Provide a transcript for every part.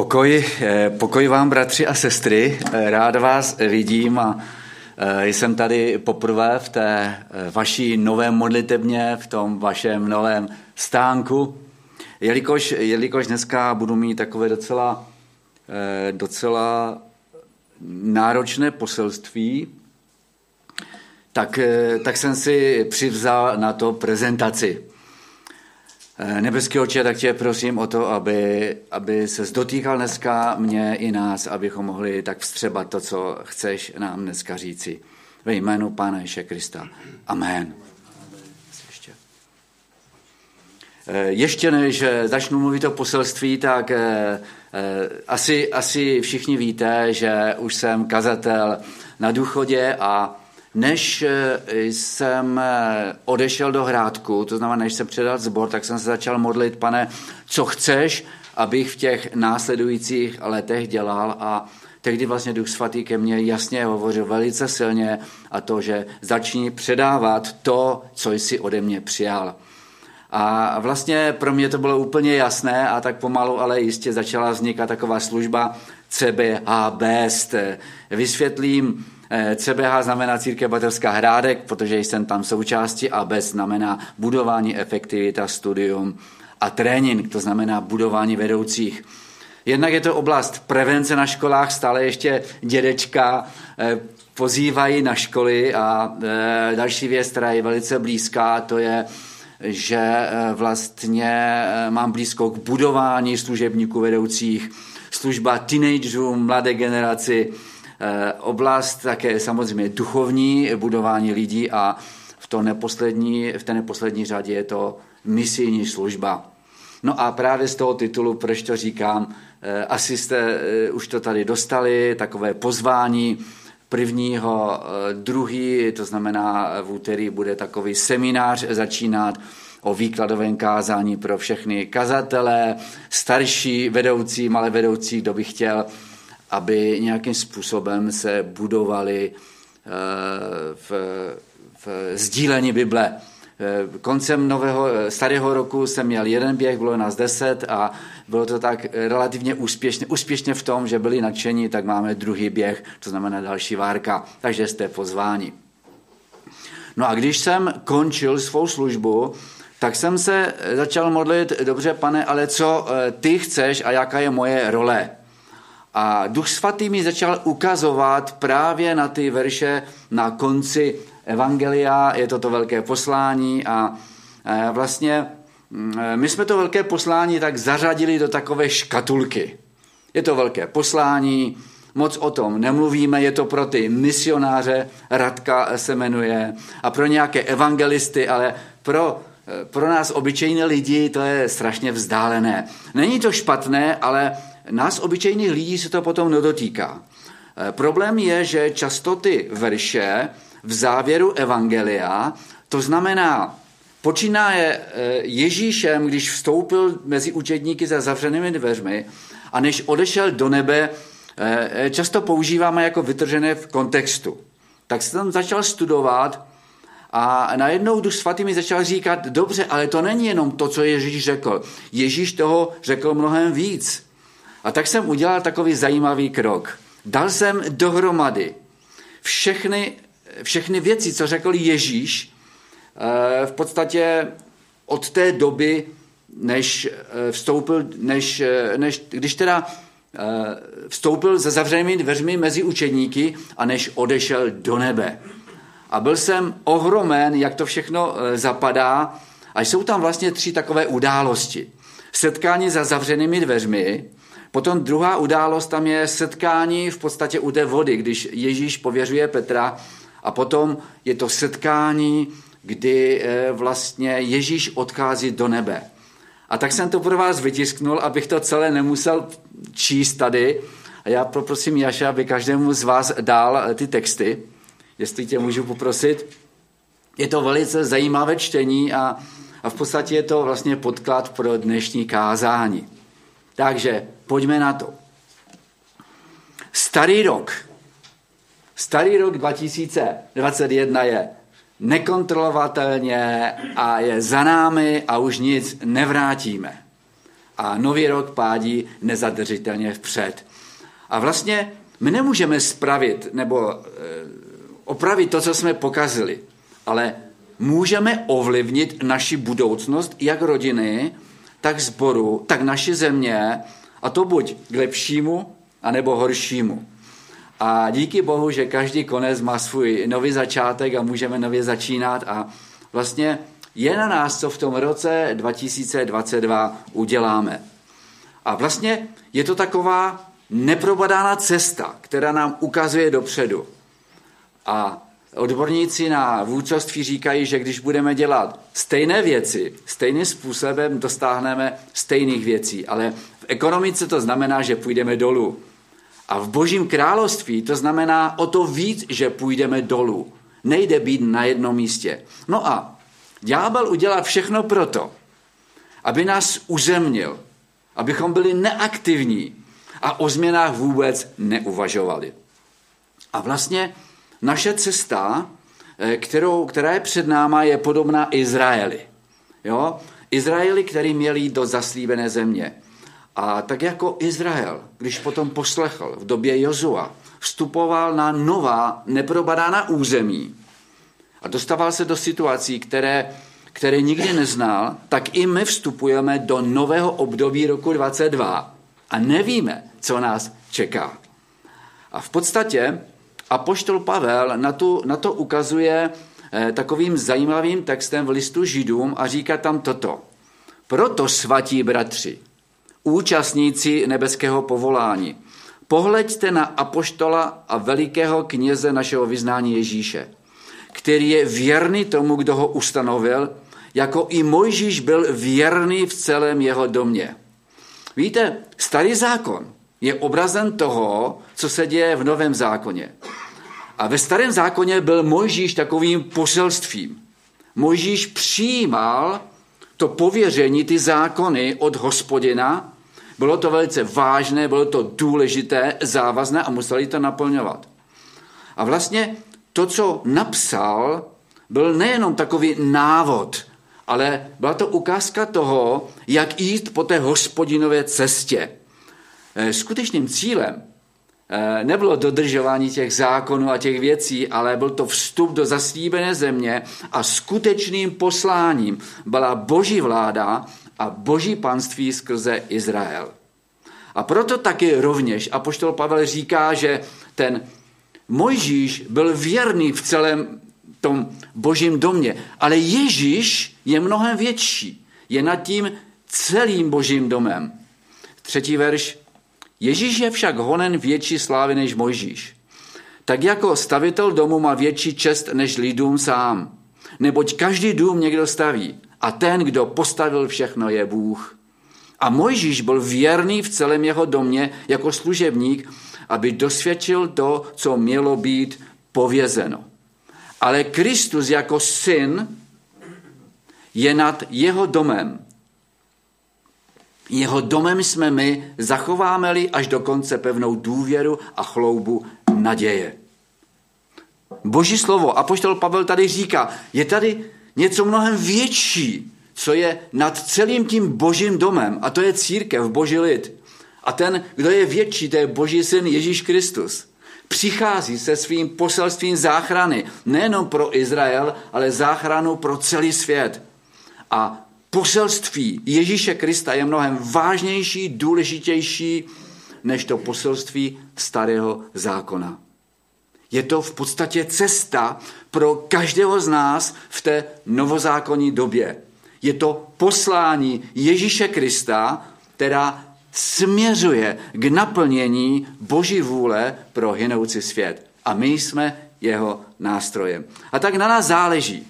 Pokoj, eh, pokoj vám, bratři a sestry. Eh, rád vás vidím a eh, jsem tady poprvé v té vaší nové modlitebně, v tom vašem novém stánku. Jelikož, jelikož dneska budu mít takové docela, docela náročné poselství, tak, tak jsem si přivzal na to prezentaci. Eh, nebeský oče, tak tě prosím o to, aby, aby se dotýkal dneska mě i nás, abychom mohli tak vstřebat to, co chceš nám dneska říci. Ve jménu Pána Ježe Krista. Amen. Ještě. Eh, než začnu mluvit o poselství, tak eh, asi, asi všichni víte, že už jsem kazatel na důchodě a než eh, jsem eh, odešel do Hrádku, to znamená, než jsem předal zbor, tak jsem se začal modlit, pane, co chceš, abych v těch následujících letech dělal a tehdy vlastně Duch Svatý ke mně jasně hovořil velice silně a to, že začni předávat to, co jsi ode mě přijal. A vlastně pro mě to bylo úplně jasné a tak pomalu, ale jistě začala vznikat taková služba Best. Vysvětlím, CBH znamená Církev Batelská Hrádek, protože jsem tam součástí a bez znamená budování efektivita, studium a trénink, to znamená budování vedoucích. Jednak je to oblast prevence na školách, stále ještě dědečka eh, pozývají na školy a eh, další věc, která je velice blízká, to je, že vlastně mám blízko k budování služebníků vedoucích, služba teenagerů, mladé generaci, Eh, oblast také samozřejmě duchovní, budování lidí a v, to neposlední, v té neposlední řadě je to misijní služba. No a právě z toho titulu, proč to říkám, eh, asi jste eh, už to tady dostali, takové pozvání prvního, druhý, to znamená v úterý bude takový seminář začínat o výkladovém kázání pro všechny kazatele, starší vedoucí, malé vedoucí, kdo by chtěl aby nějakým způsobem se budovali eh, v, v sdílení Bible. Eh, koncem nového, eh, starého roku jsem měl jeden běh, bylo nás deset a bylo to tak relativně úspěšně, úspěšně v tom, že byli nadšení, tak máme druhý běh, to znamená další várka, takže jste pozváni. No a když jsem končil svou službu, tak jsem se začal modlit, dobře pane, ale co ty chceš a jaká je moje role? A Duch Svatý mi začal ukazovat právě na ty verše na konci Evangelia, je to to velké poslání a vlastně mm, my jsme to velké poslání tak zařadili do takové škatulky. Je to velké poslání, moc o tom nemluvíme, je to pro ty misionáře, Radka se jmenuje, a pro nějaké evangelisty, ale pro, pro nás obyčejné lidi to je strašně vzdálené. Není to špatné, ale Nás obyčejných lidí se to potom nedotýká. E, problém je, že často ty verše v závěru Evangelia, to znamená, počínaje e, Ježíšem, když vstoupil mezi učedníky za zavřenými dveřmi a než odešel do nebe, e, často používáme jako vytržené v kontextu. Tak jsem tam začal studovat a najednou Duch Svatý mi začal říkat, dobře, ale to není jenom to, co Ježíš řekl. Ježíš toho řekl mnohem víc. A tak jsem udělal takový zajímavý krok. Dal jsem dohromady všechny, všechny věci, co řekl Ježíš, eh, v podstatě od té doby, než eh, vstoupil, než, eh, než když teda vstoupil za zavřenými dveřmi mezi učedníky a než odešel do nebe. A byl jsem ohromen, jak to všechno zapadá. A jsou tam vlastně tři takové události. Setkání za zavřenými dveřmi, Potom druhá událost tam je setkání v podstatě u té vody, když Ježíš pověřuje Petra a potom je to setkání, kdy eh, vlastně Ježíš odchází do nebe. A tak jsem to pro vás vytisknul, abych to celé nemusel číst tady. A já poprosím Jaša, aby každému z vás dal eh, ty texty, jestli tě můžu poprosit. Je to velice zajímavé čtení a, a v podstatě je to vlastně podklad pro dnešní kázání. Takže pojďme na to. Starý rok. Starý rok 2021 je nekontrolovatelně a je za námi a už nic nevrátíme. a nový rok pádí nezadržitelně vpřed. A vlastně my nemůžeme spravit nebo e, opravit to, co jsme pokazili, ale můžeme ovlivnit naši budoucnost, jak rodiny, tak zboru, tak naši země, a to buď k lepšímu, anebo horšímu. A díky Bohu, že každý konec má svůj nový začátek a můžeme nově začínat a vlastně je na nás, co v tom roce 2022 uděláme. A vlastně je to taková neprobadána cesta, která nám ukazuje dopředu. A odborníci na vůdcovství říkají, že když budeme dělat stejné věci, stejným způsobem dostáhneme stejných věcí. Ale ekonomice to znamená, že půjdeme dolů. A v božím království to znamená o to víc, že půjdeme dolů. Nejde být na jednom místě. No a ďábel udělá všechno proto, aby nás uzemnil, abychom byli neaktivní a o změnách vůbec neuvažovali. A vlastně naše cesta, eh, kterou, která je před náma, je podobná Izraeli. Jo? Izraeli, který měl jít do zaslíbené země. A tak jako Izrael, když potom poslechl v době Jozua, vstupoval na nová, neprobadána území a dostával se do situací, které, které nikdy neznal, tak i my vstupujeme do nového období roku 22 a nevíme, co nás čeká. A v podstatě Apoštol Pavel na, tu, na to ukazuje eh, takovým zajímavým textem v listu Židům a říká tam toto. Proto, svatí bratři, účastníci nebeského povolání, pohleďte na apoštola a velikého kněze našeho vyznání Ježíše, který je věrný tomu, kdo ho ustanovil, jako i Mojžíš byl věrný v celém jeho domě. Víte, starý zákon je obrazem toho, co se děje v Novém zákoně. A ve starém zákoně byl Mojžíš takovým poselstvím. Mojžíš přijímal to pověření, ty zákony od hospodina. Bylo to velice vážné, bylo to důležité, závazné a museli to naplňovat. A vlastně to, co napsal, byl nejenom takový návod, ale byla to ukázka toho, jak jít po té hospodinové cestě. Eh, skutečným cílem eh, nebylo dodržování těch zákonů a těch věcí, ale byl to vstup do zaslíbené země a skutečným posláním byla boží vláda a boží panství skrze Izrael. A proto taky rovněž apoštol Pavel říká, že ten Mojžíš byl věrný v celém tom božím domě, ale Ježíš je mnohem větší. Je nad tím celým božím domem. Třetí verš Ježíš je však honen větší slávy než Mojžíš. Tak jako stavitel domu má větší čest než lidům sám. Neboť každý dům někdo staví a ten, kdo postavil všechno, je Bůh. A Mojžíš byl věrný v celém jeho domě jako služebník, aby dosvědčil to, co mělo být povězeno. Ale Kristus jako syn je nad jeho domem jeho domem jsme my, zachováme-li až do konce pevnou důvěru a chloubu naděje. Boží slovo, apoštol Pavel tady říká, je tady něco mnohem větší, co je nad celým tím božím domem, a to je církev, boží lid. A ten, kdo je větší, to je boží syn Ježíš Kristus. Přichází se svým poselstvím záchrany, nejenom pro Izrael, ale záchranu pro celý svět. A poselství Ježíše Krista je mnohem vážnější, důležitější než to poselství starého zákona. Je to v podstatě cesta pro každého z nás v té novozákonní době. Je to poslání Ježíše Krista, která směřuje k naplnění Boží vůle pro hynoucí svět. A my jsme jeho nástrojem. A tak na nás záleží,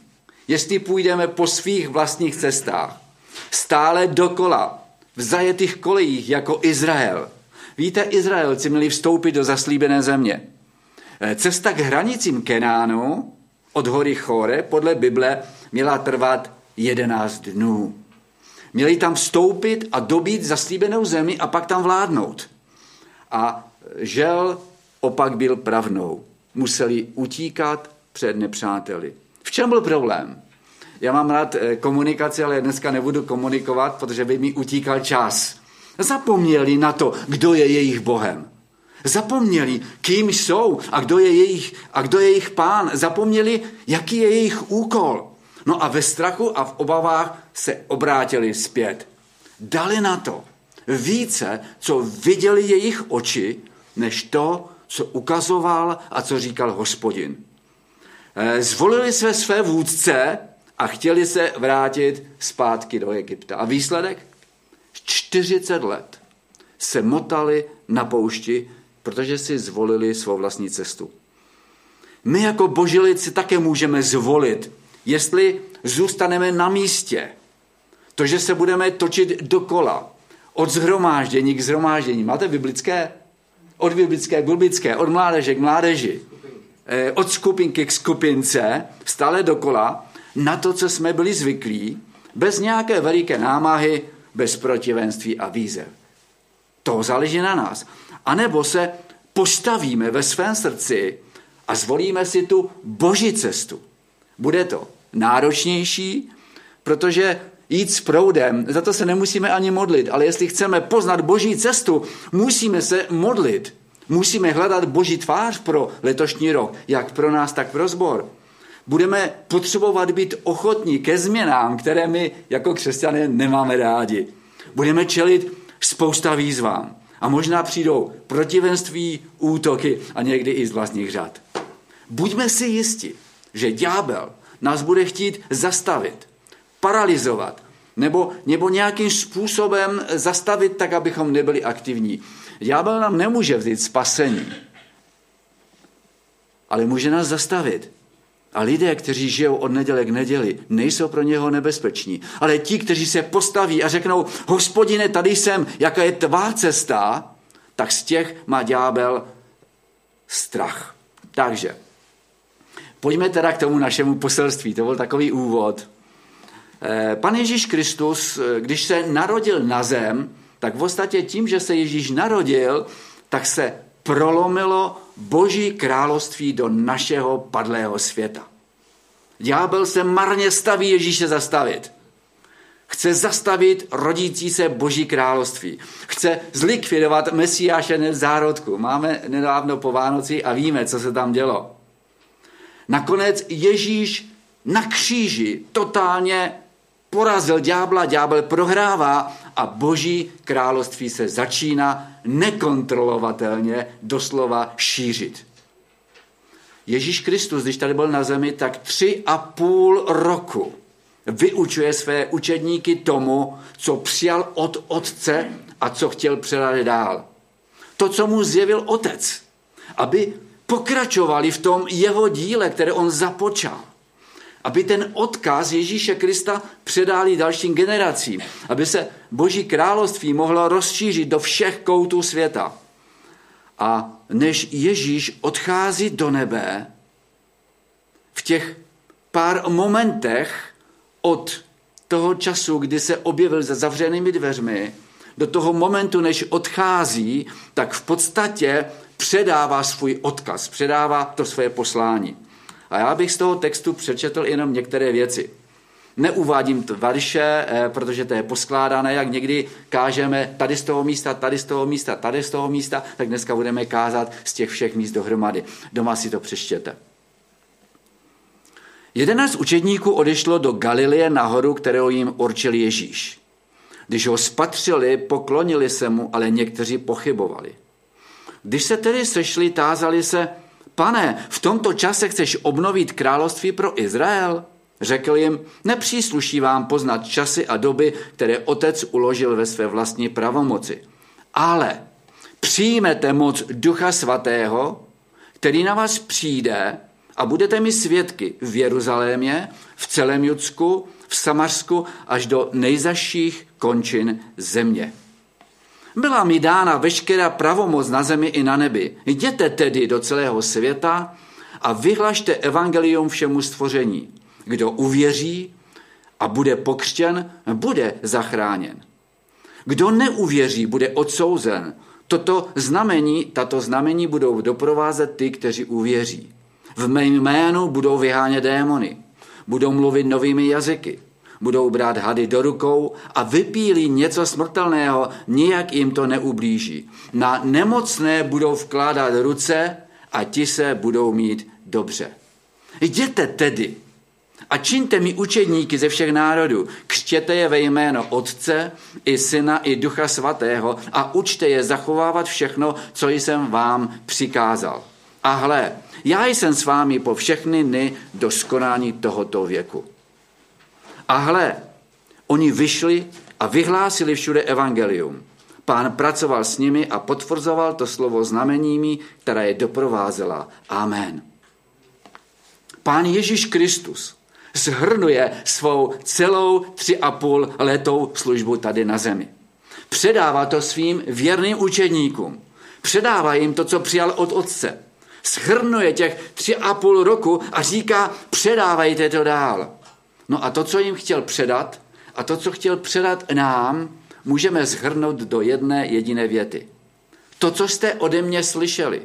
jestli půjdeme po svých vlastních cestách, stále dokola, v zajetých kolejích jako Izrael. Víte, Izraelci měli vstoupit do zaslíbené země. Eh, cesta k hranicím Kenánu od hory Chore podle Bible měla trvat 11 dnů. Měli tam vstoupit a dobít zaslíbenou zemi a pak tam vládnout. A žel opak byl pravnou. Museli utíkat před nepřáteli. V čem byl problém? Já mám rád eh, komunikaci, ale dneska nebudu komunikovat, protože by mi utíkal čas. Zapomněli na to, kdo je jejich Bohem. Zapomněli, kým jsou a kdo je jejich, a kdo je jejich pán. Zapomněli, jaký je jejich úkol. No a ve strachu a v obavách se obrátili zpět. Dali na to více, co viděli jejich oči, než to, co ukazoval a co říkal hospodin. Eh, zvolili své své vůdce a chtěli se vrátit zpátky do Egypta. A výsledek? 40 let se motali na poušti, protože si zvolili svou vlastní cestu. My jako božilici také můžeme zvolit, jestli zůstaneme na místě, to, že se budeme točit dokola, od zhromáždění k zhromáždění. Máte biblické? Od biblické k biblické, od mládeže k mládeži, eh, od skupinky k skupince, stále dokola, na to, co jsme byli zvyklí, bez nějaké veliké námahy, bez protivenství a výzev. To záleží na nás. A nebo se postavíme ve svém srdci a zvolíme si tu boží cestu. Bude to náročnější, protože jít s proudem, za to se nemusíme ani modlit, ale jestli chceme poznat boží cestu, musíme se modlit. Musíme hledat boží tvář pro letošní rok, jak pro nás, tak pro zbor. Budeme potřebovat být ochotní ke změnám, které my jako křesťané nemáme rádi. Budeme čelit spousta výzvám. A možná přijdou protivenství, útoky a někdy i z vlastních řad. Buďme si jisti, že ďábel nás bude chtít zastavit, paralizovat, nebo, nebo nějakým způsobem zastavit tak, abychom nebyli aktivní. Ďábel nám nemůže vzít spasení, ale může nás zastavit. A lidé, kteří žijou od neděle k neděli, nejsou pro něho nebezpeční. Ale ti, kteří se postaví a řeknou, hospodine, tady jsem, jaká je tvá cesta, tak z těch má ďábel strach. Takže, pojďme teda k tomu našemu poselství. To byl takový úvod. Eh, Pan Ježíš Kristus, eh, když se narodil na zem, tak v podstatě tím, že se Ježíš narodil, tak se prolomilo boží království do našeho padlého světa. Ďábel se marně staví Ježíše zastavit. Chce zastavit rodící se boží království. Chce zlikvidovat Mesiáše v zárodku. Máme nedávno po Vánoci a víme, co se tam dělo. Nakonec Ježíš na kříži totálně porazil ďábla, ďábel prohrává a boží království se začíná nekontrolovatelně doslova šířit. Ježíš Kristus, když tady byl na zemi, tak tři a půl roku vyučuje své učedníky tomu, co přijal od otce a co chtěl předat dál. To, co mu zjevil otec, aby pokračovali v tom jeho díle, které on započal aby ten odkaz Ježíše Krista předali dalším generacím, aby se Boží království mohlo rozšířit do všech koutů světa. A než Ježíš odchází do nebe, v těch pár momentech od toho času, kdy se objevil za zavřenými dveřmi, do toho momentu, než odchází, tak v podstatě předává svůj odkaz, předává to své poslání. A já bych z toho textu přečetl jenom některé věci. Neuvádím to verše, eh, protože to je poskládané, jak někdy kážeme tady z toho místa, tady z toho místa, tady z toho místa, tak dneska budeme kázat z těch všech míst dohromady. Doma si to přečtěte. Jedenáct učedníků odešlo do Galilie nahoru, kterou jim určil Ježíš. Když ho spatřili, poklonili se mu, ale někteří pochybovali. Když se tedy sešli, tázali se, pane, v tomto čase chceš obnovit království pro Izrael? Řekl jim, nepřísluší vám poznat časy a doby, které otec uložil ve své vlastní pravomoci. Ale přijmete moc Ducha Svatého, který na vás přijde a budete mi svědky v Jeruzalémě, v celém Judsku, v Samarsku až do nejzaších končin země. Byla mi dána veškerá pravomoc na zemi i na nebi. Jděte tedy do celého světa a vyhlašte evangelium všemu stvoření. Kdo uvěří a bude pokřtěn, bude zachráněn. Kdo neuvěří, bude odsouzen. Toto znamení, tato znamení budou doprovázet ty, kteří uvěří. V mém jménu budou vyhánět démony, budou mluvit novými jazyky, Budou brát hady do rukou a vypílí něco smrtelného, nijak jim to neublíží. Na nemocné budou vkládat ruce a ti se budou mít dobře. Jděte tedy a čiňte mi učedníky ze všech národů. Křtěte je ve jméno Otce, i Syna, i Ducha Svatého a učte je zachovávat všechno, co jsem vám přikázal. A hle, já jsem s vámi po všechny dny do skonání tohoto věku. A hle, oni vyšli a vyhlásili všude evangelium. Pán pracoval s nimi a potvrzoval to slovo znameními, která je doprovázela. Amen. Pán Ježíš Kristus zhrnuje svou celou tři a půl letou službu tady na zemi. Předává to svým věrným učedníkům. Předává jim to, co přijal od otce. Shrnuje těch tři a půl roku a říká, předávajte to dál. No a to, co jim chtěl předat, a to, co chtěl předat nám, můžeme zhrnout do jedné jediné věty. To, co jste ode mě slyšeli,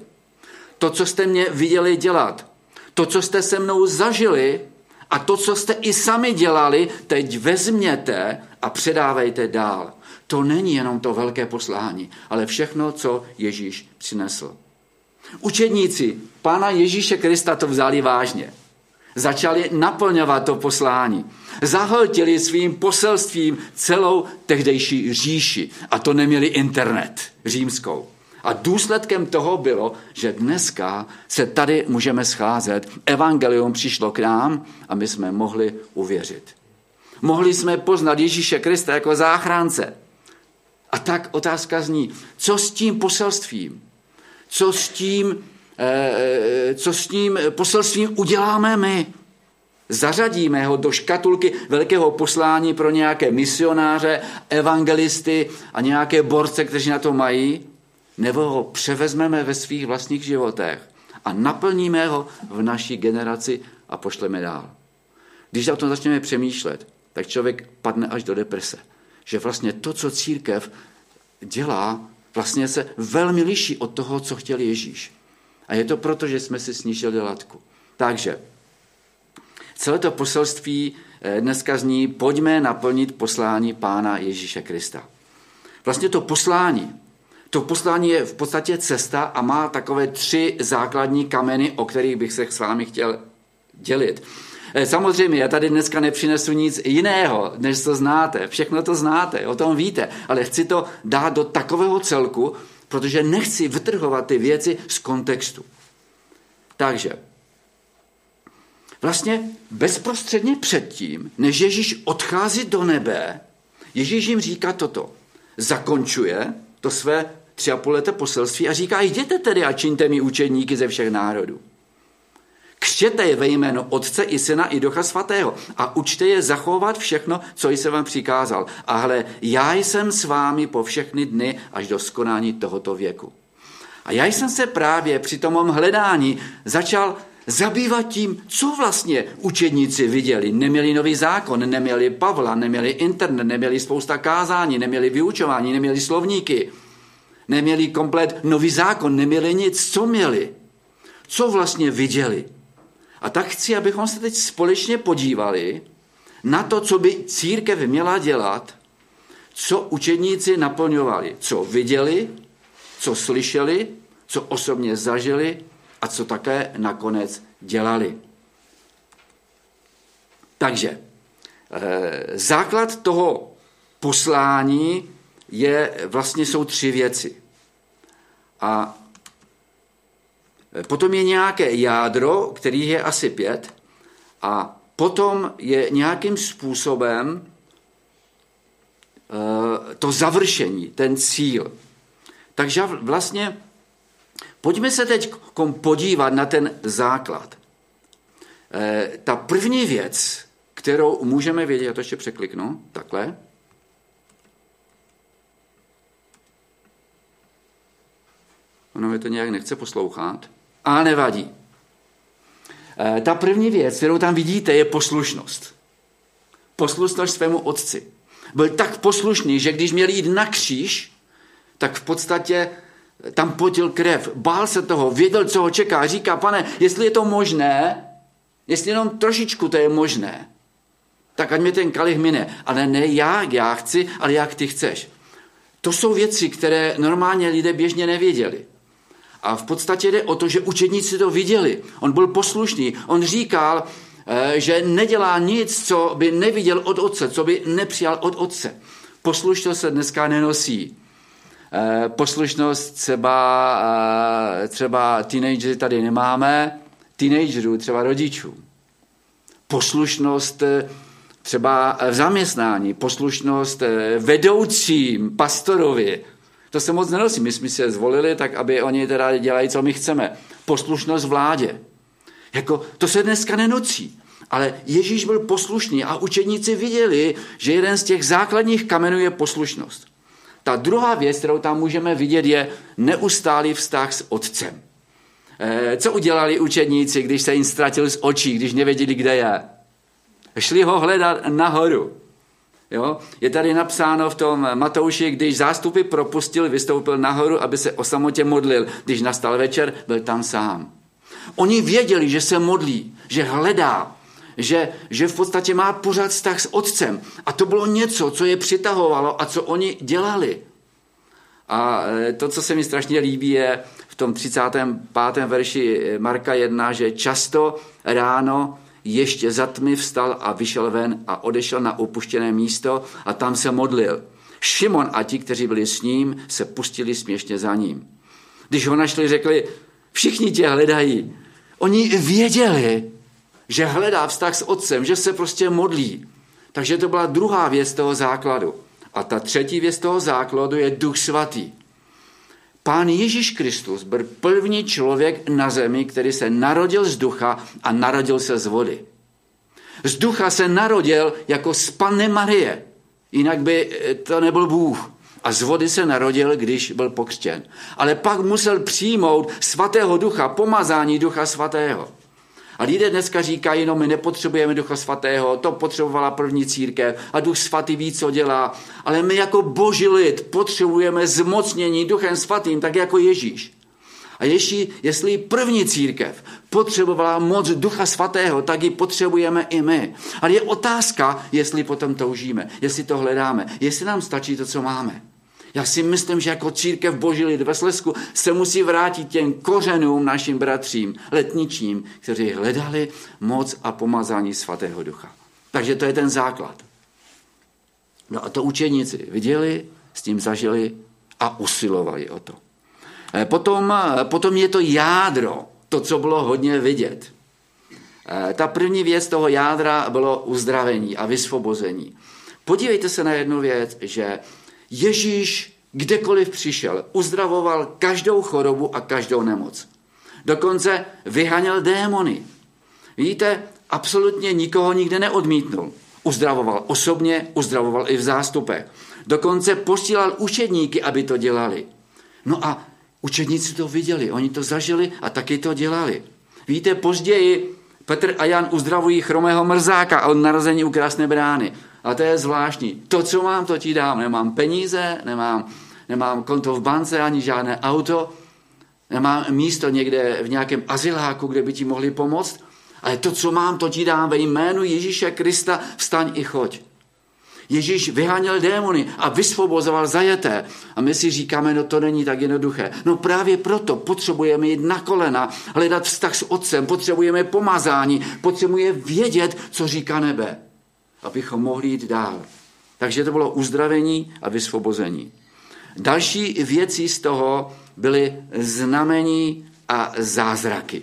to, co jste mě viděli dělat, to, co jste se mnou zažili a to, co jste i sami dělali, teď vezměte a předávejte dál. To není jenom to velké poslání, ale všechno, co Ježíš přinesl. Učedníci Pána Ježíše Krista to vzali vážně. Začali naplňovat to poslání. Zahltili svým poselstvím celou tehdejší říši. A to neměli internet římskou. A důsledkem toho bylo, že dneska se tady můžeme scházet. Evangelium přišlo k nám a my jsme mohli uvěřit. Mohli jsme poznat Ježíše Krista jako záchránce. A tak otázka zní, co s tím poselstvím? Co s tím, co s tím poselstvím uděláme my? Zařadíme ho do škatulky velkého poslání pro nějaké misionáře, evangelisty a nějaké borce, kteří na to mají? nebo ho převezmeme ve svých vlastních životech a naplníme ho v naší generaci a pošleme dál. Když o tom začneme přemýšlet, tak člověk padne až do deprese. Že vlastně to, co církev dělá, vlastně se velmi liší od toho, co chtěl Ježíš. A je to proto, že jsme si snížili latku. Takže celé to poselství eh, dneska zní, pojďme naplnit poslání Pána Ježíše Krista. Vlastně to poslání, to poslání je v podstatě cesta a má takové tři základní kameny, o kterých bych se s vámi chtěl dělit. Eh, samozřejmě, já tady dneska nepřinesu nic jiného, než to znáte. Všechno to znáte, o tom víte, ale chci to dát do takového celku, protože nechci vytrhovat ty věci z kontextu. Takže, vlastně bezprostředně předtím, než Ježíš odchází do nebe, Ježíš jim říká toto. Zakončuje to své tři a půl leté poselství a říká, jděte tedy a čiňte mi učedníky ze všech národů. Křtěte je ve jméno Otce i Syna i Ducha Svatého a učte je zachovat všechno, co jsem vám přikázal. A hle, já jsem s vámi po všechny dny až do skonání tohoto věku. A já jsem se právě při tom hledání začal zabývat tím, co vlastně učedníci viděli. Neměli nový zákon, neměli Pavla, neměli internet, neměli spousta kázání, neměli vyučování, neměli slovníky. Neměli komplet nový zákon, neměli nic. Co měli? Co vlastně viděli? A tak chci, abychom se teď společně podívali na to, co by církev měla dělat, co učedníci naplňovali, co viděli, co slyšeli, co osobně zažili a co také nakonec dělali. Takže eh, základ toho poslání je, vlastně jsou tři věci. A potom je nějaké jádro, který je asi pět, a potom je nějakým způsobem eh, to završení, ten cíl. Takže vlastně pojďme se teď podívat na ten základ. Eh, ta první věc, kterou můžeme vědět, já to ještě překliknu, takhle, Ono mi to nějak nechce poslouchat. A nevadí. E, ta první věc, kterou tam vidíte, je poslušnost. Poslušnost svému otci. Byl tak poslušný, že když měl jít na kříž, tak v podstatě tam potil krev, bál se toho, věděl, co ho čeká. Říká, pane, jestli je to možné, jestli jenom trošičku to je možné, Tak ať mi ten kalich mine. Ale ne já, já chci, ale jak ty chceš. To jsou věci, které normálně lidé běžně nevěděli. A v podstatě jde o to, že učedníci to viděli. On byl poslušný. On říkal, eh, že nedělá nic, co by neviděl od otce, co by nepřijal od otce. Poslušnost se dneska nenosí. Eh, poslušnost třeba, eh, třeba teenagery tady nemáme, teenagerů, třeba rodičů. Poslušnost třeba v zaměstnání, poslušnost vedoucím, pastorovi, to se moc nenosí. My jsme se zvolili tak, aby oni teda dělají, co my chceme. Poslušnost vládě. Jako, to se dneska nenocí. Ale Ježíš byl poslušný a učeníci viděli, že jeden z těch základních kamenů je poslušnost. Ta druhá věc, kterou tam můžeme vidět, je neustálý vztah s otcem. E, co udělali učedníci, když se jim ztratil z očí, když nevěděli, kde je? Šli ho hledat nahoru. Jo? Je tady napsáno v tom Matouši, když zástupy propustil, vystoupil nahoru, aby se o samotě modlil. Když nastal večer, byl tam sám. Oni věděli, že se modlí, že hledá, že, že v podstatě má pořád vztah s otcem. A to bylo něco, co je přitahovalo a co oni dělali. A e, to, co se mi strašně líbí, je v tom 35. verši Marka 1, že často ráno ještě za tmy vstal a vyšel ven a odešel na opuštěné místo a tam se modlil. Šimon a ti, kteří byli s ním, se pustili směšně za ním. Když ho našli, řekli, všichni tě hledají. Oni věděli, že hledá vztah s otcem, že se prostě modlí. Takže to byla druhá věc toho základu. A ta třetí věc toho základu je Duch Svatý. Pán Ježíš Kristus byl první člověk na zemi, který se narodil z ducha a narodil se z vody. Z ducha se narodil jako z Panny Marie, jinak by to nebyl Bůh. A z vody se narodil, když byl pokřtěn. Ale pak musel přijmout svatého ducha, pomazání ducha svatého. A lidé dneska říkají, no my nepotřebujeme Ducha Svatého, to potřebovala první církev a Duch Svatý ví, co dělá. Ale my jako boží lid potřebujeme zmocnění Duchem Svatým, tak jako Ježíš. A ještě, jestli první církev potřebovala moc Ducha Svatého, tak ji potřebujeme i my. Ale je otázka, jestli potom toužíme, jestli to hledáme, jestli nám stačí to, co máme. Já si myslím, že jako církev boží lid ve Slesku se musí vrátit těm kořenům našim bratřím, letničním, kteří hledali moc a pomazání svatého ducha. Takže to je ten základ. No a to učeníci viděli, s tím zažili a usilovali o to. Eh, potom, eh, potom je to jádro, to, co bylo hodně vidět. Eh, ta první věc toho jádra bylo uzdravení a vysvobození. Podívejte se na jednu věc, že Ježíš kdekoliv přišel, uzdravoval každou chorobu a každou nemoc. Dokonce vyhaněl démony. Víte, absolutně nikoho nikde neodmítnul. Uzdravoval osobně, uzdravoval i v zástupech. Dokonce posílal učedníky, aby to dělali. No a učedníci to viděli, oni to zažili a taky to dělali. Víte, později Petr a Jan uzdravují chromého mrzáka od narození u krásné brány. A to je zvláštní. To, co mám, to ti dám. Nemám peníze, nemám, nemám konto v bance, ani žádné auto, nemám místo někde v nějakém azyláku, kde by ti mohli pomoct, ale to, co mám, to ti dám ve jménu Ježíše Krista, vstaň i choď. Ježíš vyháněl démony a vysvobozoval zajeté. A my si říkáme, no to není tak jednoduché. No právě proto potřebujeme jít na kolena, hledat vztah s otcem, potřebujeme pomazání, potřebujeme vědět, co říká nebe abychom mohli jít dál. Takže to bylo uzdravení a vysvobození. Další věci z toho byly znamení a zázraky.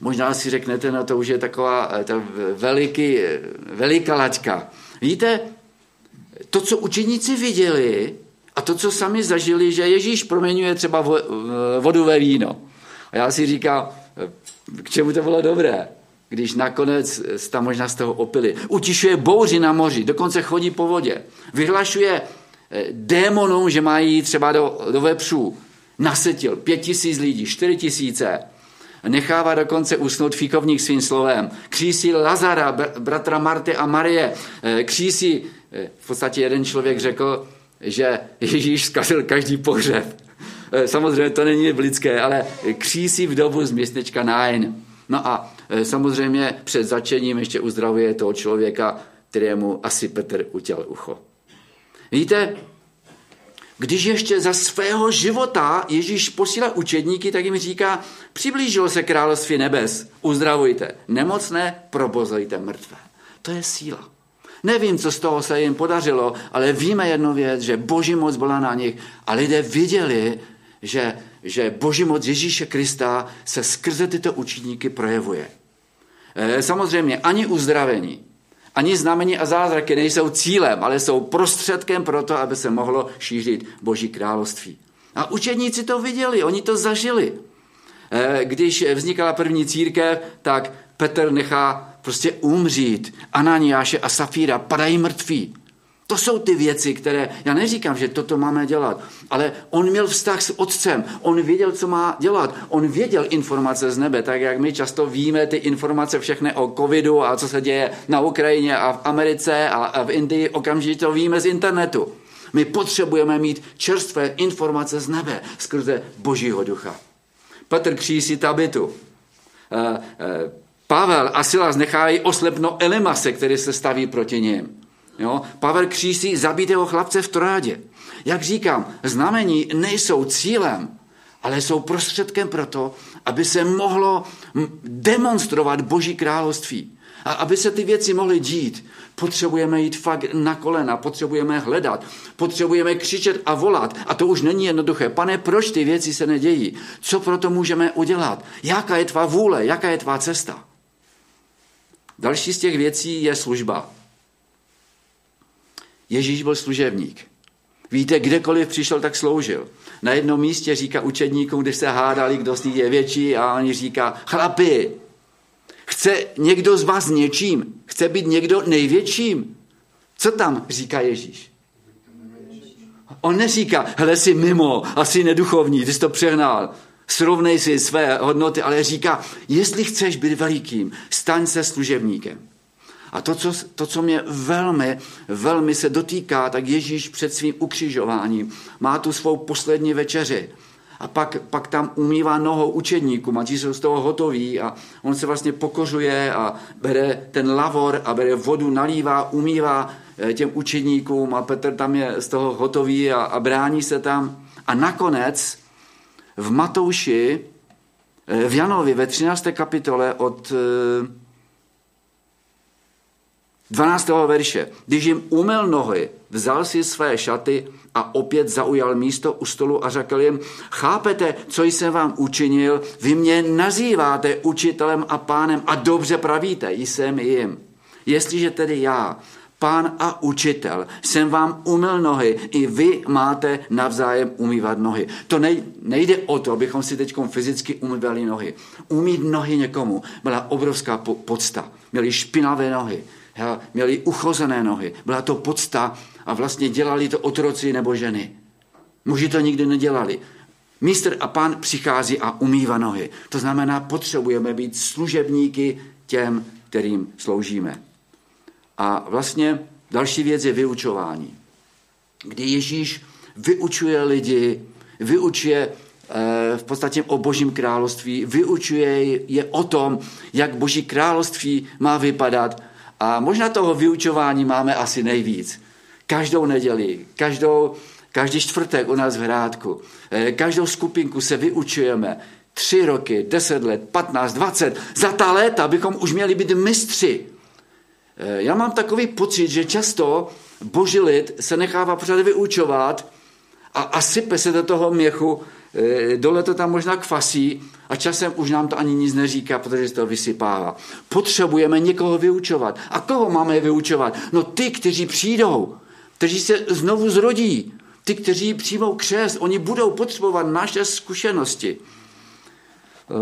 Možná si řeknete, no to už je taková ta veliký, veliká laťka. Víte, to, co učeníci viděli a to, co sami zažili, že Ježíš proměňuje třeba vodu ve víno. A já si říkám, k čemu to bylo dobré? Když nakonec tam možná z toho opili. Utišuje bouři na moři, dokonce chodí po vodě. Vyhlašuje eh, démonům, že mají třeba do, do vepřů. Nasetil pět tisíc lidí, čtyři tisíce. Nechává dokonce usnout fíkovník svým slovem. Křísí Lazara, bratra Marty a Marie. Eh, křísí, eh, v podstatě jeden člověk řekl, že Ježíš zkazil každý pohřeb. Samozřejmě to není lidské, ale křísí v dobu z městečka Nain. No a samozřejmě před začením ještě uzdravuje toho člověka, kterému asi Petr utěl ucho. Víte, když ještě za svého života Ježíš posílá učedníky, tak jim říká, přiblížilo se království nebes, uzdravujte nemocné, probozujte mrtvé. To je síla. Nevím, co z toho se jim podařilo, ale víme jednu věc, že boží moc byla na nich a lidé viděli, že, že boží moc Ježíše Krista se skrze tyto učeníky projevuje. E, samozřejmě ani uzdravení, ani znamení a zázraky nejsou cílem, ale jsou prostředkem pro to, aby se mohlo šířit Boží království. A učedníci to viděli, oni to zažili. E, když vznikala první církev, tak Petr nechá prostě umřít. Ananiáše a Safíra padají mrtví. To jsou ty věci, které, já neříkám, že toto máme dělat, ale on měl vztah s otcem, on věděl, co má dělat, on věděl informace z nebe, tak jak my často víme ty informace všechny o covidu a co se děje na Ukrajině a v Americe a v Indii, okamžitě to víme z internetu. My potřebujeme mít čerstvé informace z nebe skrze Božího ducha. Petr křísí tabitu. Eh, eh, Pavel a Silas nechají oslepno Elimase, který se staví proti ním. Jo? Pavel křísí zabitého chlapce v Trojádě. Jak říkám, znamení nejsou cílem, ale jsou prostředkem pro to, aby se mohlo demonstrovat Boží království. A aby se ty věci mohly dít, potřebujeme jít fakt na kolena, potřebujeme hledat, potřebujeme křičet a volat. A to už není jednoduché. Pane, proč ty věci se nedějí? Co pro to můžeme udělat? Jaká je tvá vůle? Jaká je tvá cesta? Další z těch věcí je služba. Ježíš byl služebník. Víte, kdekoliv přišel, tak sloužil. Na jednom místě říká učedníkům, když se hádali, kdo z nich je větší, a oni říká, chlapi, chce někdo z vás něčím? Chce být někdo největším? Co tam říká Ježíš? On neříká, hele, jsi mimo, asi neduchovní, ty jsi to přehnal srovnej si své hodnoty, ale říká, jestli chceš být velikým, staň se služebníkem. A to co, to, co mě velmi, velmi se dotýká, tak Ježíš před svým ukřižováním má tu svou poslední večeři. A pak, pak tam umývá nohou učedníkům a ti jsou z toho hotoví a on se vlastně pokořuje a bere ten lavor a bere vodu, nalívá, umývá eh, těm učedníkům a Petr tam je z toho hotový a, a brání se tam. A nakonec v Matouši, eh, v Janovi ve 13. kapitole od 12. Eh, verše. Když jim umyl nohy, vzal si své šaty a opět zaujal místo u stolu a řekl jim, chápete, co jsem vám učinil? Vy mě nazýváte učitelem a pánem a dobře pravíte, jsem jim. Jestliže tedy já, pán a učitel, jsem vám umyl nohy, i vy máte navzájem umývat nohy. To nejde o to, abychom si teď fyzicky umývali nohy. Umít nohy někomu byla obrovská podsta. Měli špinavé nohy, měli uchozené nohy. Byla to podsta a vlastně dělali to otroci nebo ženy. Muži to nikdy nedělali. Mistr a pán přichází a umývá nohy. To znamená, potřebujeme být služebníky těm, kterým sloužíme. A vlastně další věc je vyučování. Kdy Ježíš vyučuje lidi, vyučuje eh, v podstatě o božím království, vyučuje je o tom, jak boží království má vypadat. A možná toho vyučování máme asi nejvíc. Každou neděli, každou, každý čtvrtek u nás v Hrádku, eh, každou skupinku se vyučujeme. Tři roky, deset let, patnáct, dvacet. Za ta léta bychom už měli být mistři Eh, já mám takový pocit, že často boží lid se nechává pořád vyučovat a, a sype se do toho měchu, dole to tam možná kvasí a časem už nám to ani nic neříká, protože se to vysypává. Potřebujeme někoho vyučovat. A koho máme vyučovat? No ty, kteří přijdou, kteří se znovu zrodí, ty, kteří přijmou křest, oni budou potřebovat naše zkušenosti. Eh,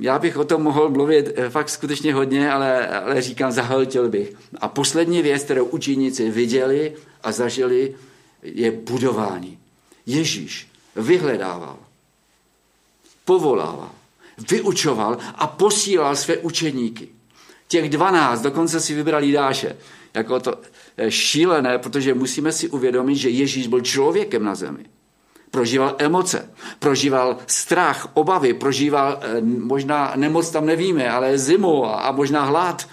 já bych o tom mohl mluvit eh, fakt skutečně hodně, ale, ale říkám, zahltil bych. A poslední věc, kterou učeníci viděli a zažili, je budování. Ježíš vyhledával, povolával, vyučoval a posílal své učeníky. Těch dvanáct, dokonce si vybral Jidáše. Jako to šílené, protože musíme si uvědomit, že Ježíš byl člověkem na zemi. prožíval emoce, prožíval strach, obavy, prožíval eh, možná nemoc tam nevíme, ale zimu a, a možná hlad.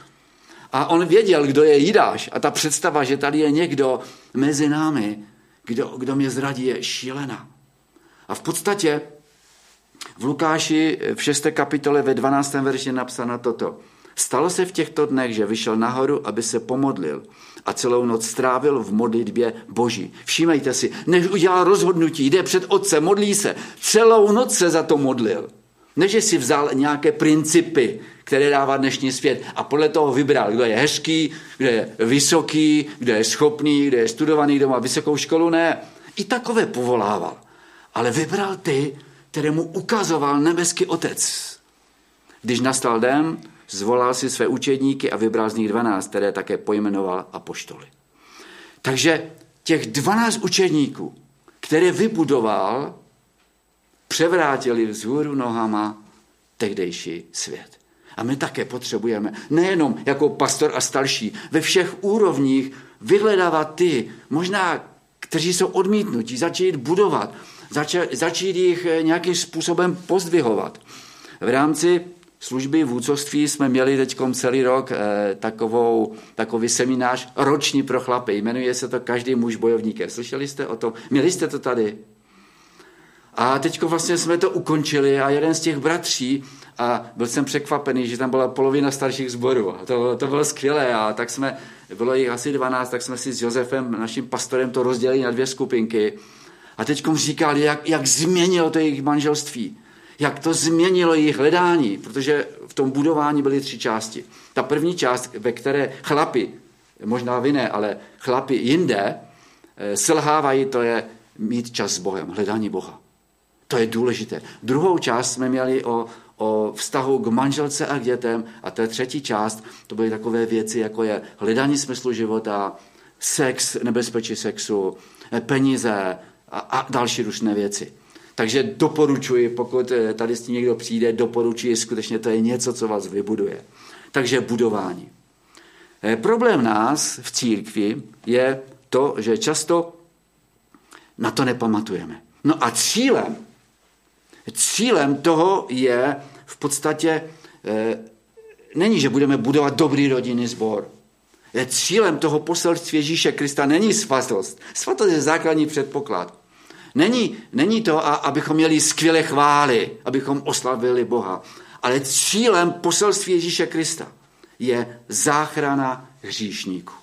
A on věděl, kdo je Jidáš. A ta představa, že tady je někdo mezi námi, kdo, kdo mě zradí, je šílená. A v podstatě v Lukáši v 6. kapitole ve 12. verši napsáno toto. Stalo se v těchto dnech, že vyšel nahoru, aby se pomodlil a celou noc strávil v modlitbě boží. Všímejte si, než udělal rozhodnutí, jde před otce, modlí se, celou noc se za to modlil. Než si vzal nějaké principy, které dává dnešní svět a podle toho vybral, kdo je hezký, kdo je vysoký, kdo je schopný, kdo je studovaný, kdo má vysokou školu, ne. I takové povolával. Ale vybral ty, kterému ukazoval nebeský otec. Když nastal den, zvolal si své učedníky a vybral z nich dvanáct, které také pojmenoval apoštoly. Takže těch dvanáct učedníků, které vybudoval, převrátili vzhůru nohama tehdejší svět. A my také potřebujeme, nejenom jako pastor a starší, ve všech úrovních vyhledávat ty, možná, kteří jsou odmítnutí, začít budovat, začít, jich nějakým způsobem pozdvihovat. V rámci služby vůdcovství jsme měli teď celý rok eh, takovou, takový seminář roční pro chlapy. Jmenuje se to Každý muž bojovník. Slyšeli jste o tom? Měli jste to tady? A teď vlastně jsme to ukončili a jeden z těch bratří, a byl jsem překvapený, že tam byla polovina starších zborů. To, to bylo skvělé a tak jsme, bylo jich asi 12, tak jsme si s Josefem, naším pastorem, to rozdělili na dvě skupinky. A teď říkali, jak, jak změnilo to jejich manželství jak to změnilo jejich hledání, protože v tom budování byly tři části. Ta první část, ve které chlapi, možná vy ne, ale chlapi jinde eh, selhávají, to je mít čas s Bohem, hledání Boha. To je důležité. Druhou část jsme měli o, o vztahu k manželce a k dětem a ta třetí část, to byly takové věci, jako je hledání smyslu života, sex, nebezpečí sexu, eh, peníze a, a další rušné věci. Takže doporučuji, pokud eh, tady s tím někdo přijde, doporučuji, skutečně to je něco, co vás vybuduje. Takže budování. Eh, problém nás v církvi je to, že často na to nepamatujeme. No a cílem, cílem toho je v podstatě, e, není, že budeme budovat dobrý rodinný sbor. Cílem toho poselství Ježíše Krista není svatost. Svatost je základní předpoklad. Není, není to, a, abychom měli skvělé chvály, abychom oslavili Boha, ale cílem poselství Ježíše Krista je záchrana hříšníků.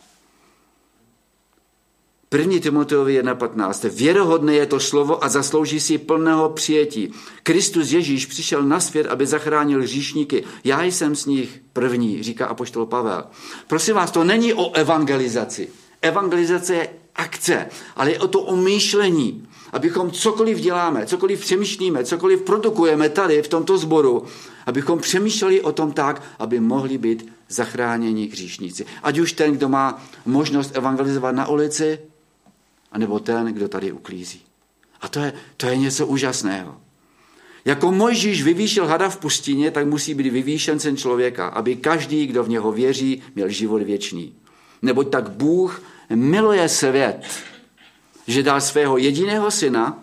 1. Timoteovi 1.15. Věrohodné je to slovo a zaslouží si plného přijetí. Kristus Ježíš přišel na svět, aby zachránil hříšníky. Já jsem z nich první, říká apoštol Pavel. Prosím vás, to není o evangelizaci. Evangelizace je akce, ale je o to omýšlení abychom cokoliv děláme, cokoliv přemýšlíme, cokoliv produkujeme tady v tomto sboru, abychom přemýšleli o tom tak, aby mohli být zachráněni hříšníci. Ať už ten, kdo má možnost evangelizovat na ulici, anebo ten, kdo tady uklízí. A to je, to je něco úžasného. Jako Mojžíš vyvýšil hada v pustině, tak musí být vyvýšen sen člověka, aby každý, kdo v něho věří, měl život věčný. Neboť tak Bůh miluje svět, že dal svého jediného syna,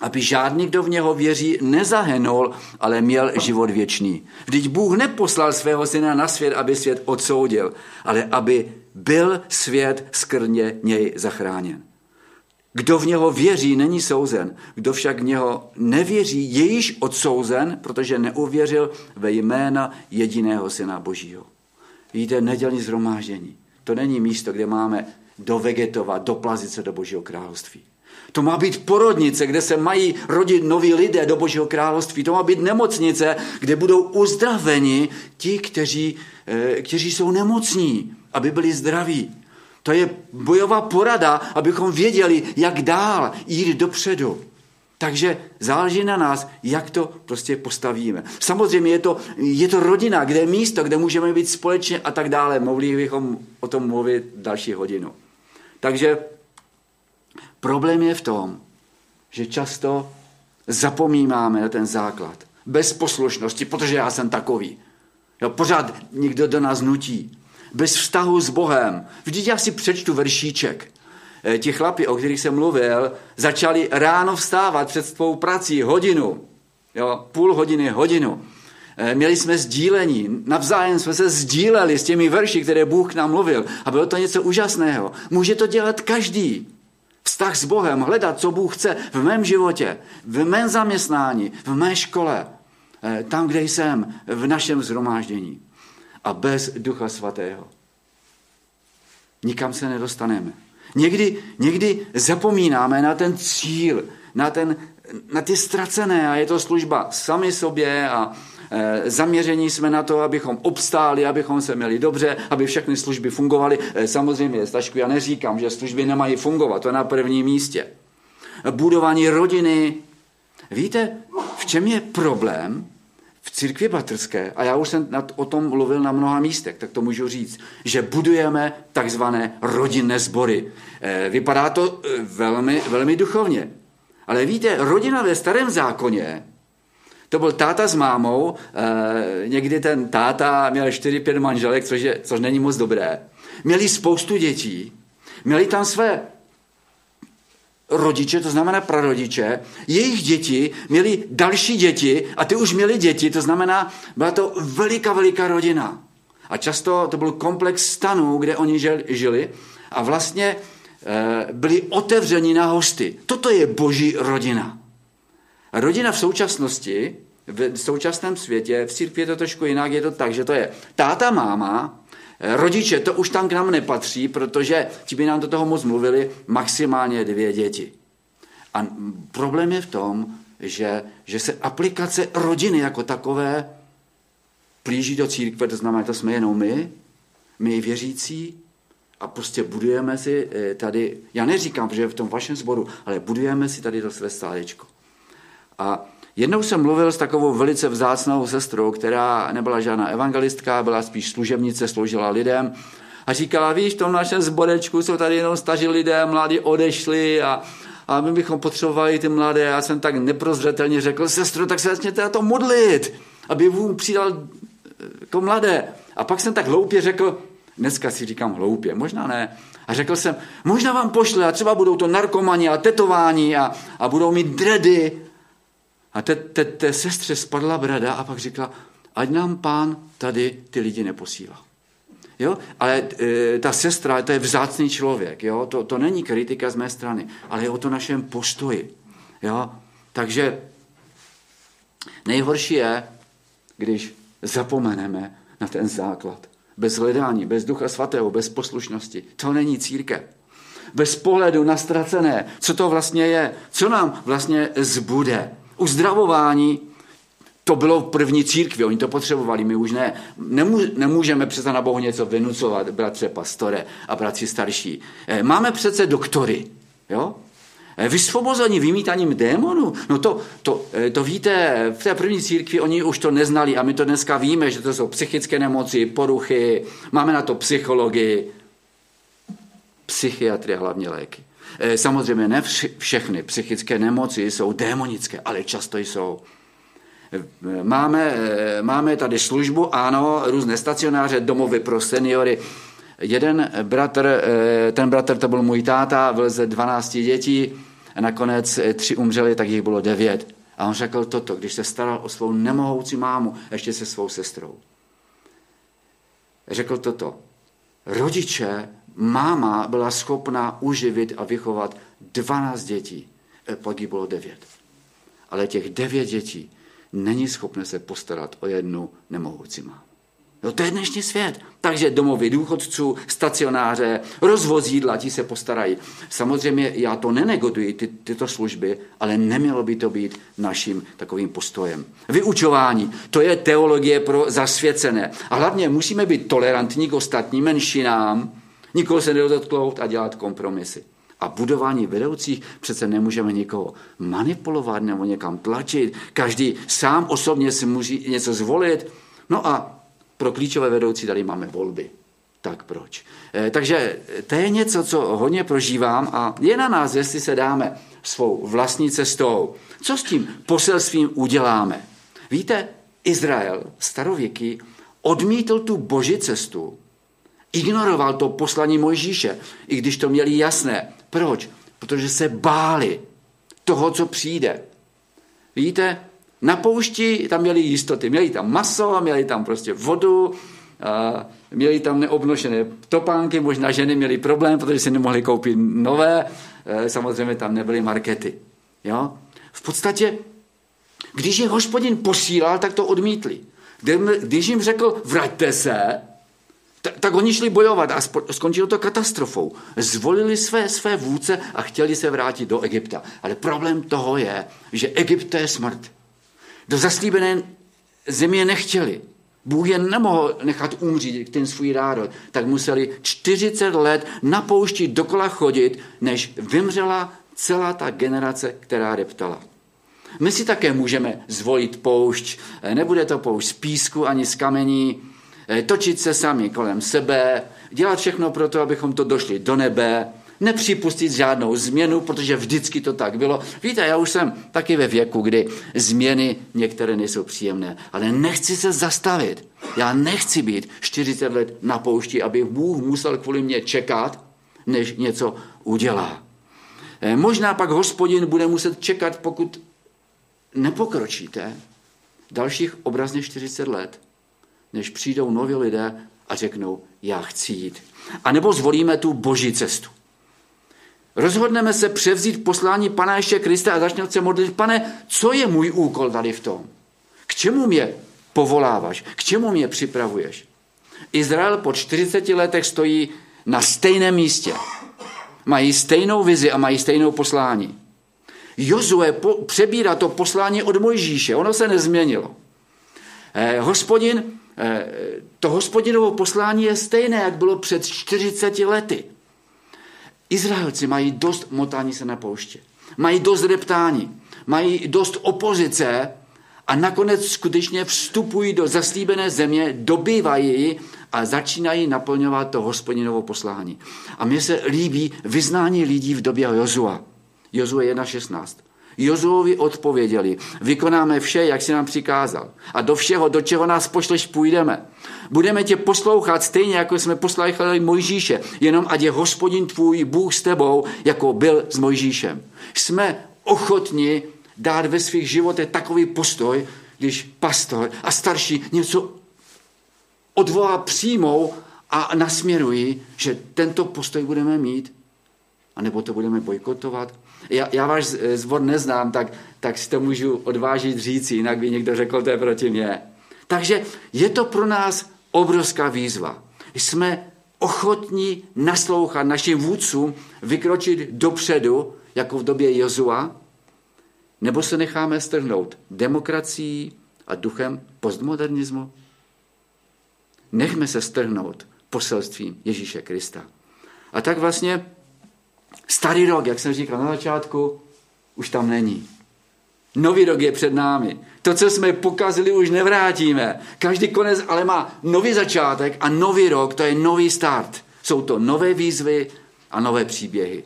aby žádný, kdo v něho věří, nezahenul, ale měl život věčný. Vždyť Bůh neposlal svého syna na svět, aby svět odsoudil, ale aby byl svět skrně něj zachráněn. Kdo v něho věří, není souzen. Kdo však v něho nevěří, je již odsouzen, protože neuvěřil ve jména jediného syna Božího. Víte, nedělní zhromáždění. To není místo, kde máme dovegetovat, doplazit se do Božího království. To má být porodnice, kde se mají rodit noví lidé do Božího království. To má být nemocnice, kde budou uzdraveni ti, kteří, eh, kteří jsou nemocní, aby byli zdraví. To je bojová porada, abychom věděli, jak dál jít dopředu. Takže záleží na nás, jak to prostě postavíme. Samozřejmě je to, je to rodina, kde je místo, kde můžeme být společně a tak dále. Mohli bychom o tom mluvit další hodinu. Takže problém je v tom, že často zapomínáme na ten základ. Bez poslušnosti, protože já jsem takový. Jo, pořád někdo do nás nutí. Bez vztahu s Bohem. Vždyť já si přečtu veršíček. Eh, ti chlapi, o kterých jsem mluvil, začali ráno vstávat před svou prací hodinu, jo, půl hodiny, hodinu. Eh, měli jsme sdílení, navzájem jsme se sdíleli s těmi verši, které Bůh nám mluvil. A bylo to něco úžasného. Může to dělat každý. Vztah s Bohem, hledat, co Bůh chce v mém životě, v mém zaměstnání, v mé škole, eh, tam, kde jsem, v našem zhromáždění. A bez Ducha Svatého. Nikam se nedostaneme. Někdy, někdy zapomínáme na ten cíl, na, ten, na ty ztracené a je to služba sami sobě a, Eh, zaměření jsme na to, abychom obstáli, abychom se měli dobře, aby všechny služby fungovaly. Eh, samozřejmě, Stašku, já neříkám, že služby nemají fungovat, to je na prvním místě. Budování rodiny. Víte, v čem je problém v církvi batrské, a já už jsem o tom mluvil na mnoha místech, tak to můžu říct, že budujeme takzvané rodinné sbory. Eh, vypadá to velmi, velmi duchovně. Ale víte, rodina ve starém zákoně to byl táta s mámou, e, někdy ten táta měl 4-5 manželek, což, je, což není moc dobré. Měli spoustu dětí, měli tam své rodiče, to znamená prarodiče, jejich děti měli další děti a ty už měli děti, to znamená, byla to veliká, veliká rodina. A často to byl komplex stanů, kde oni žili a vlastně e, byli otevřeni na hosty. Toto je boží rodina. Rodina v současnosti, v současném světě, v církvi je to trošku jinak, je to tak, že to je táta, máma, rodiče, to už tam k nám nepatří, protože ti by nám do toho moc mluvili, maximálně dvě děti. A problém je v tom, že, že se aplikace rodiny jako takové plíží do církve, to znamená, to jsme jenom my, my věřící, a prostě budujeme si eh, tady, já neříkám, že v tom vašem sboru, ale budujeme si tady to své stálečko. A jednou jsem mluvil s takovou velice vzácnou sestrou, která nebyla žádná evangelistka, byla spíš služebnice, sloužila lidem. A říkala, víš, v tom našem zborečku jsou tady jenom staří lidé, mladí odešli a, a my bychom potřebovali ty mladé. Já jsem tak neprozřetelně řekl, sestro, tak se začněte na to modlit, aby Bůh přidal jako mladé. A pak jsem tak hloupě řekl, dneska si říkám hloupě, možná ne, a řekl jsem, možná vám pošle a třeba budou to narkomani a tetování a, a budou mít dredy a té, té, té sestře spadla brada a pak říkala, ať nám pán tady ty lidi neposílá. Jo? Ale e, ta sestra, to je vzácný člověk, jo? To, to není kritika z mé strany, ale je o to našem postoji. Jo? Takže nejhorší je, když zapomeneme na ten základ. Bez hledání, bez ducha svatého, bez poslušnosti. To není církev. Bez pohledu na ztracené, co to vlastně je, co nám vlastně zbude. Uzdravování, to bylo v první církvi, oni to potřebovali, my už ne. Nemů, nemůžeme přece na Bohu něco vynucovat, bratře pastore a bratři starší. Eh, máme přece doktory, jo? Eh, vysvobození vymítaním démonů, no to, to, eh, to víte, v té první církvi oni už to neznali a my to dneska víme, že to jsou psychické nemoci, poruchy, máme na to psychologii, psychiatrie, hlavně léky. Eh, samozřejmě ne všechny psychické nemoci jsou démonické, ale často jsou. Eh, máme, eh, máme tady službu, ano, různé stacionáře, domovy pro seniory. Jeden bratr, ten bratr to byl můj táta, byl ze 12 dětí, a nakonec tři umřeli, tak jich bylo devět. A on řekl toto, když se staral o svou nemohoucí mámu, ještě se svou sestrou. Řekl toto. Rodiče máma byla schopná uživit a vychovat 12 dětí. E, bylo 9. Ale těch 9 dětí není schopné se postarat o jednu nemohoucí mámu. No to je dnešní svět. Takže domovy důchodců, stacionáře, rozvozídla, ti se postarají. Samozřejmě já to nenegoduji, ty, tyto služby, ale nemělo by to být naším takovým postojem. Vyučování, to je teologie pro zasvěcené. A hlavně musíme být tolerantní k ostatním menšinám, Nikoho se nedotknout a dělat kompromisy. A budování vedoucích přece nemůžeme nikoho manipulovat nebo někam tlačit. Každý sám osobně si musí něco zvolit. No a pro klíčové vedoucí tady máme volby. Tak proč? E, takže to je něco, co hodně prožívám a je na nás, jestli se dáme svou vlastní cestou. Co s tím poselstvím uděláme? Víte, Izrael, starověký, odmítl tu boží cestu Ignoroval to poslaní Mojžíše, i když to měli jasné. Proč? Protože se báli toho, co přijde. Víte, na poušti tam měli jistoty. Měli tam maso, měli tam prostě vodu, měli tam neobnošené topánky, možná ženy měli problém, protože si nemohli koupit nové, e, samozřejmě tam nebyly markety. Jo? V podstatě, když je hospodin posílal, tak to odmítli. Když jim řekl, vraťte se, tak, oni šli bojovat a skončilo to katastrofou. Zvolili své, své vůdce a chtěli se vrátit do Egypta. Ale problém toho je, že Egypt to je smrt. Do zaslíbené země nechtěli. Bůh je nemohl nechat umřít ten svůj národ, tak museli 40 let na poušti dokola chodit, než vymřela celá ta generace, která reptala. My si také můžeme zvolit poušť. Nebude to poušť z písku ani z kamení, točit se sami kolem sebe, dělat všechno pro to, abychom to došli do nebe, nepřipustit žádnou změnu, protože vždycky to tak bylo. Víte, já už jsem taky ve věku, kdy změny některé nejsou příjemné, ale nechci se zastavit. Já nechci být 40 let na poušti, aby Bůh musel kvůli mě čekat, než něco udělá. Eh, možná pak hospodin bude muset čekat, pokud nepokročíte dalších obrazně 40 let, než přijdou noví lidé a řeknou, já chci jít. A nebo zvolíme tu boží cestu. Rozhodneme se převzít poslání Pana ještě Krista a začneme se modlit, pane, co je můj úkol tady v tom? K čemu mě povoláváš? K čemu mě připravuješ? Izrael po 40 letech stojí na stejném místě. Mají stejnou vizi a mají stejnou poslání. Jozue po, přebírá to poslání od Mojžíše. Ono se nezměnilo. Eh, hospodin, to hospodinovo poslání je stejné, jak bylo před 40 lety. Izraelci mají dost motání se na pouště. Mají dost reptání. Mají dost opozice a nakonec skutečně vstupují do zaslíbené země, dobývají a začínají naplňovat to hospodinovo poslání. A mně se líbí vyznání lidí v době Jozua. Jozue 1.16. Jozuovi odpověděli, vykonáme vše, jak si nám přikázal. A do všeho, do čeho nás pošleš, půjdeme. Budeme tě poslouchat stejně, jako jsme poslouchali Mojžíše, jenom ať je hospodin tvůj Bůh s tebou, jako byl s Mojžíšem. Jsme ochotni dát ve svých životech takový postoj, když pastor a starší něco odvolá přímou a nasměrují, že tento postoj budeme mít, anebo to budeme bojkotovat. Já, já váš zbor neznám, tak, tak si to můžu odvážit říct, jinak by někdo řekl, to je proti mě. Takže je to pro nás obrovská výzva. Jsme ochotní naslouchat našim vůdcům, vykročit dopředu, jako v době Jozua, nebo se necháme strhnout demokracií a duchem postmodernismu? Nechme se strhnout poselstvím Ježíše Krista. A tak vlastně starý rok, jak jsem říkal na začátku, už tam není. Nový rok je před námi. To, co jsme pokazili, už nevrátíme. Každý konec ale má nový začátek a nový rok, to je nový start. Jsou to nové výzvy a nové příběhy.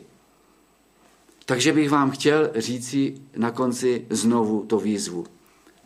Takže bych vám chtěl říci na konci znovu to výzvu.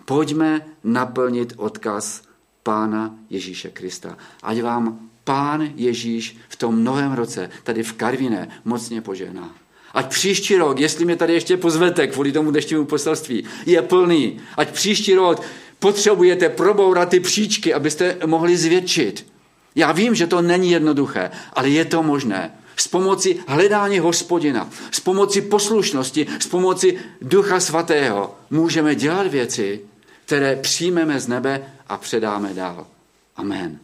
Pojďme naplnit odkaz Pána Ježíše Krista. Ať vám Pán Ježíš v tom novém roce, tady v Karviné, mocně požehná. Ať příští rok, jestli mě tady ještě pozvete kvůli tomu dnešnímu poselství, je plný. Ať příští rok potřebujete probourat ty příčky, abyste mohli zvětšit. Já vím, že to není jednoduché, ale je to možné. S pomocí hledání hospodina, s pomocí poslušnosti, s pomocí ducha svatého můžeme dělat věci, které přijmeme z nebe a předáme dál. Amen.